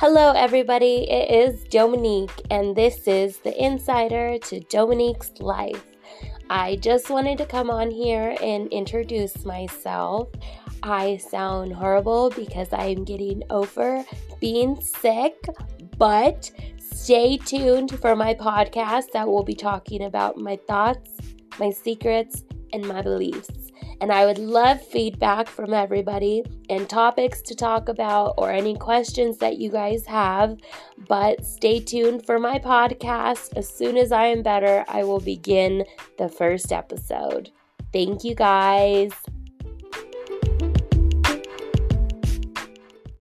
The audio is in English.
Hello, everybody. It is Dominique, and this is the insider to Dominique's life. I just wanted to come on here and introduce myself. I sound horrible because I am getting over being sick, but stay tuned for my podcast that will be talking about my thoughts, my secrets, and my beliefs. And I would love feedback from everybody and topics to talk about or any questions that you guys have. But stay tuned for my podcast. As soon as I am better, I will begin the first episode. Thank you guys.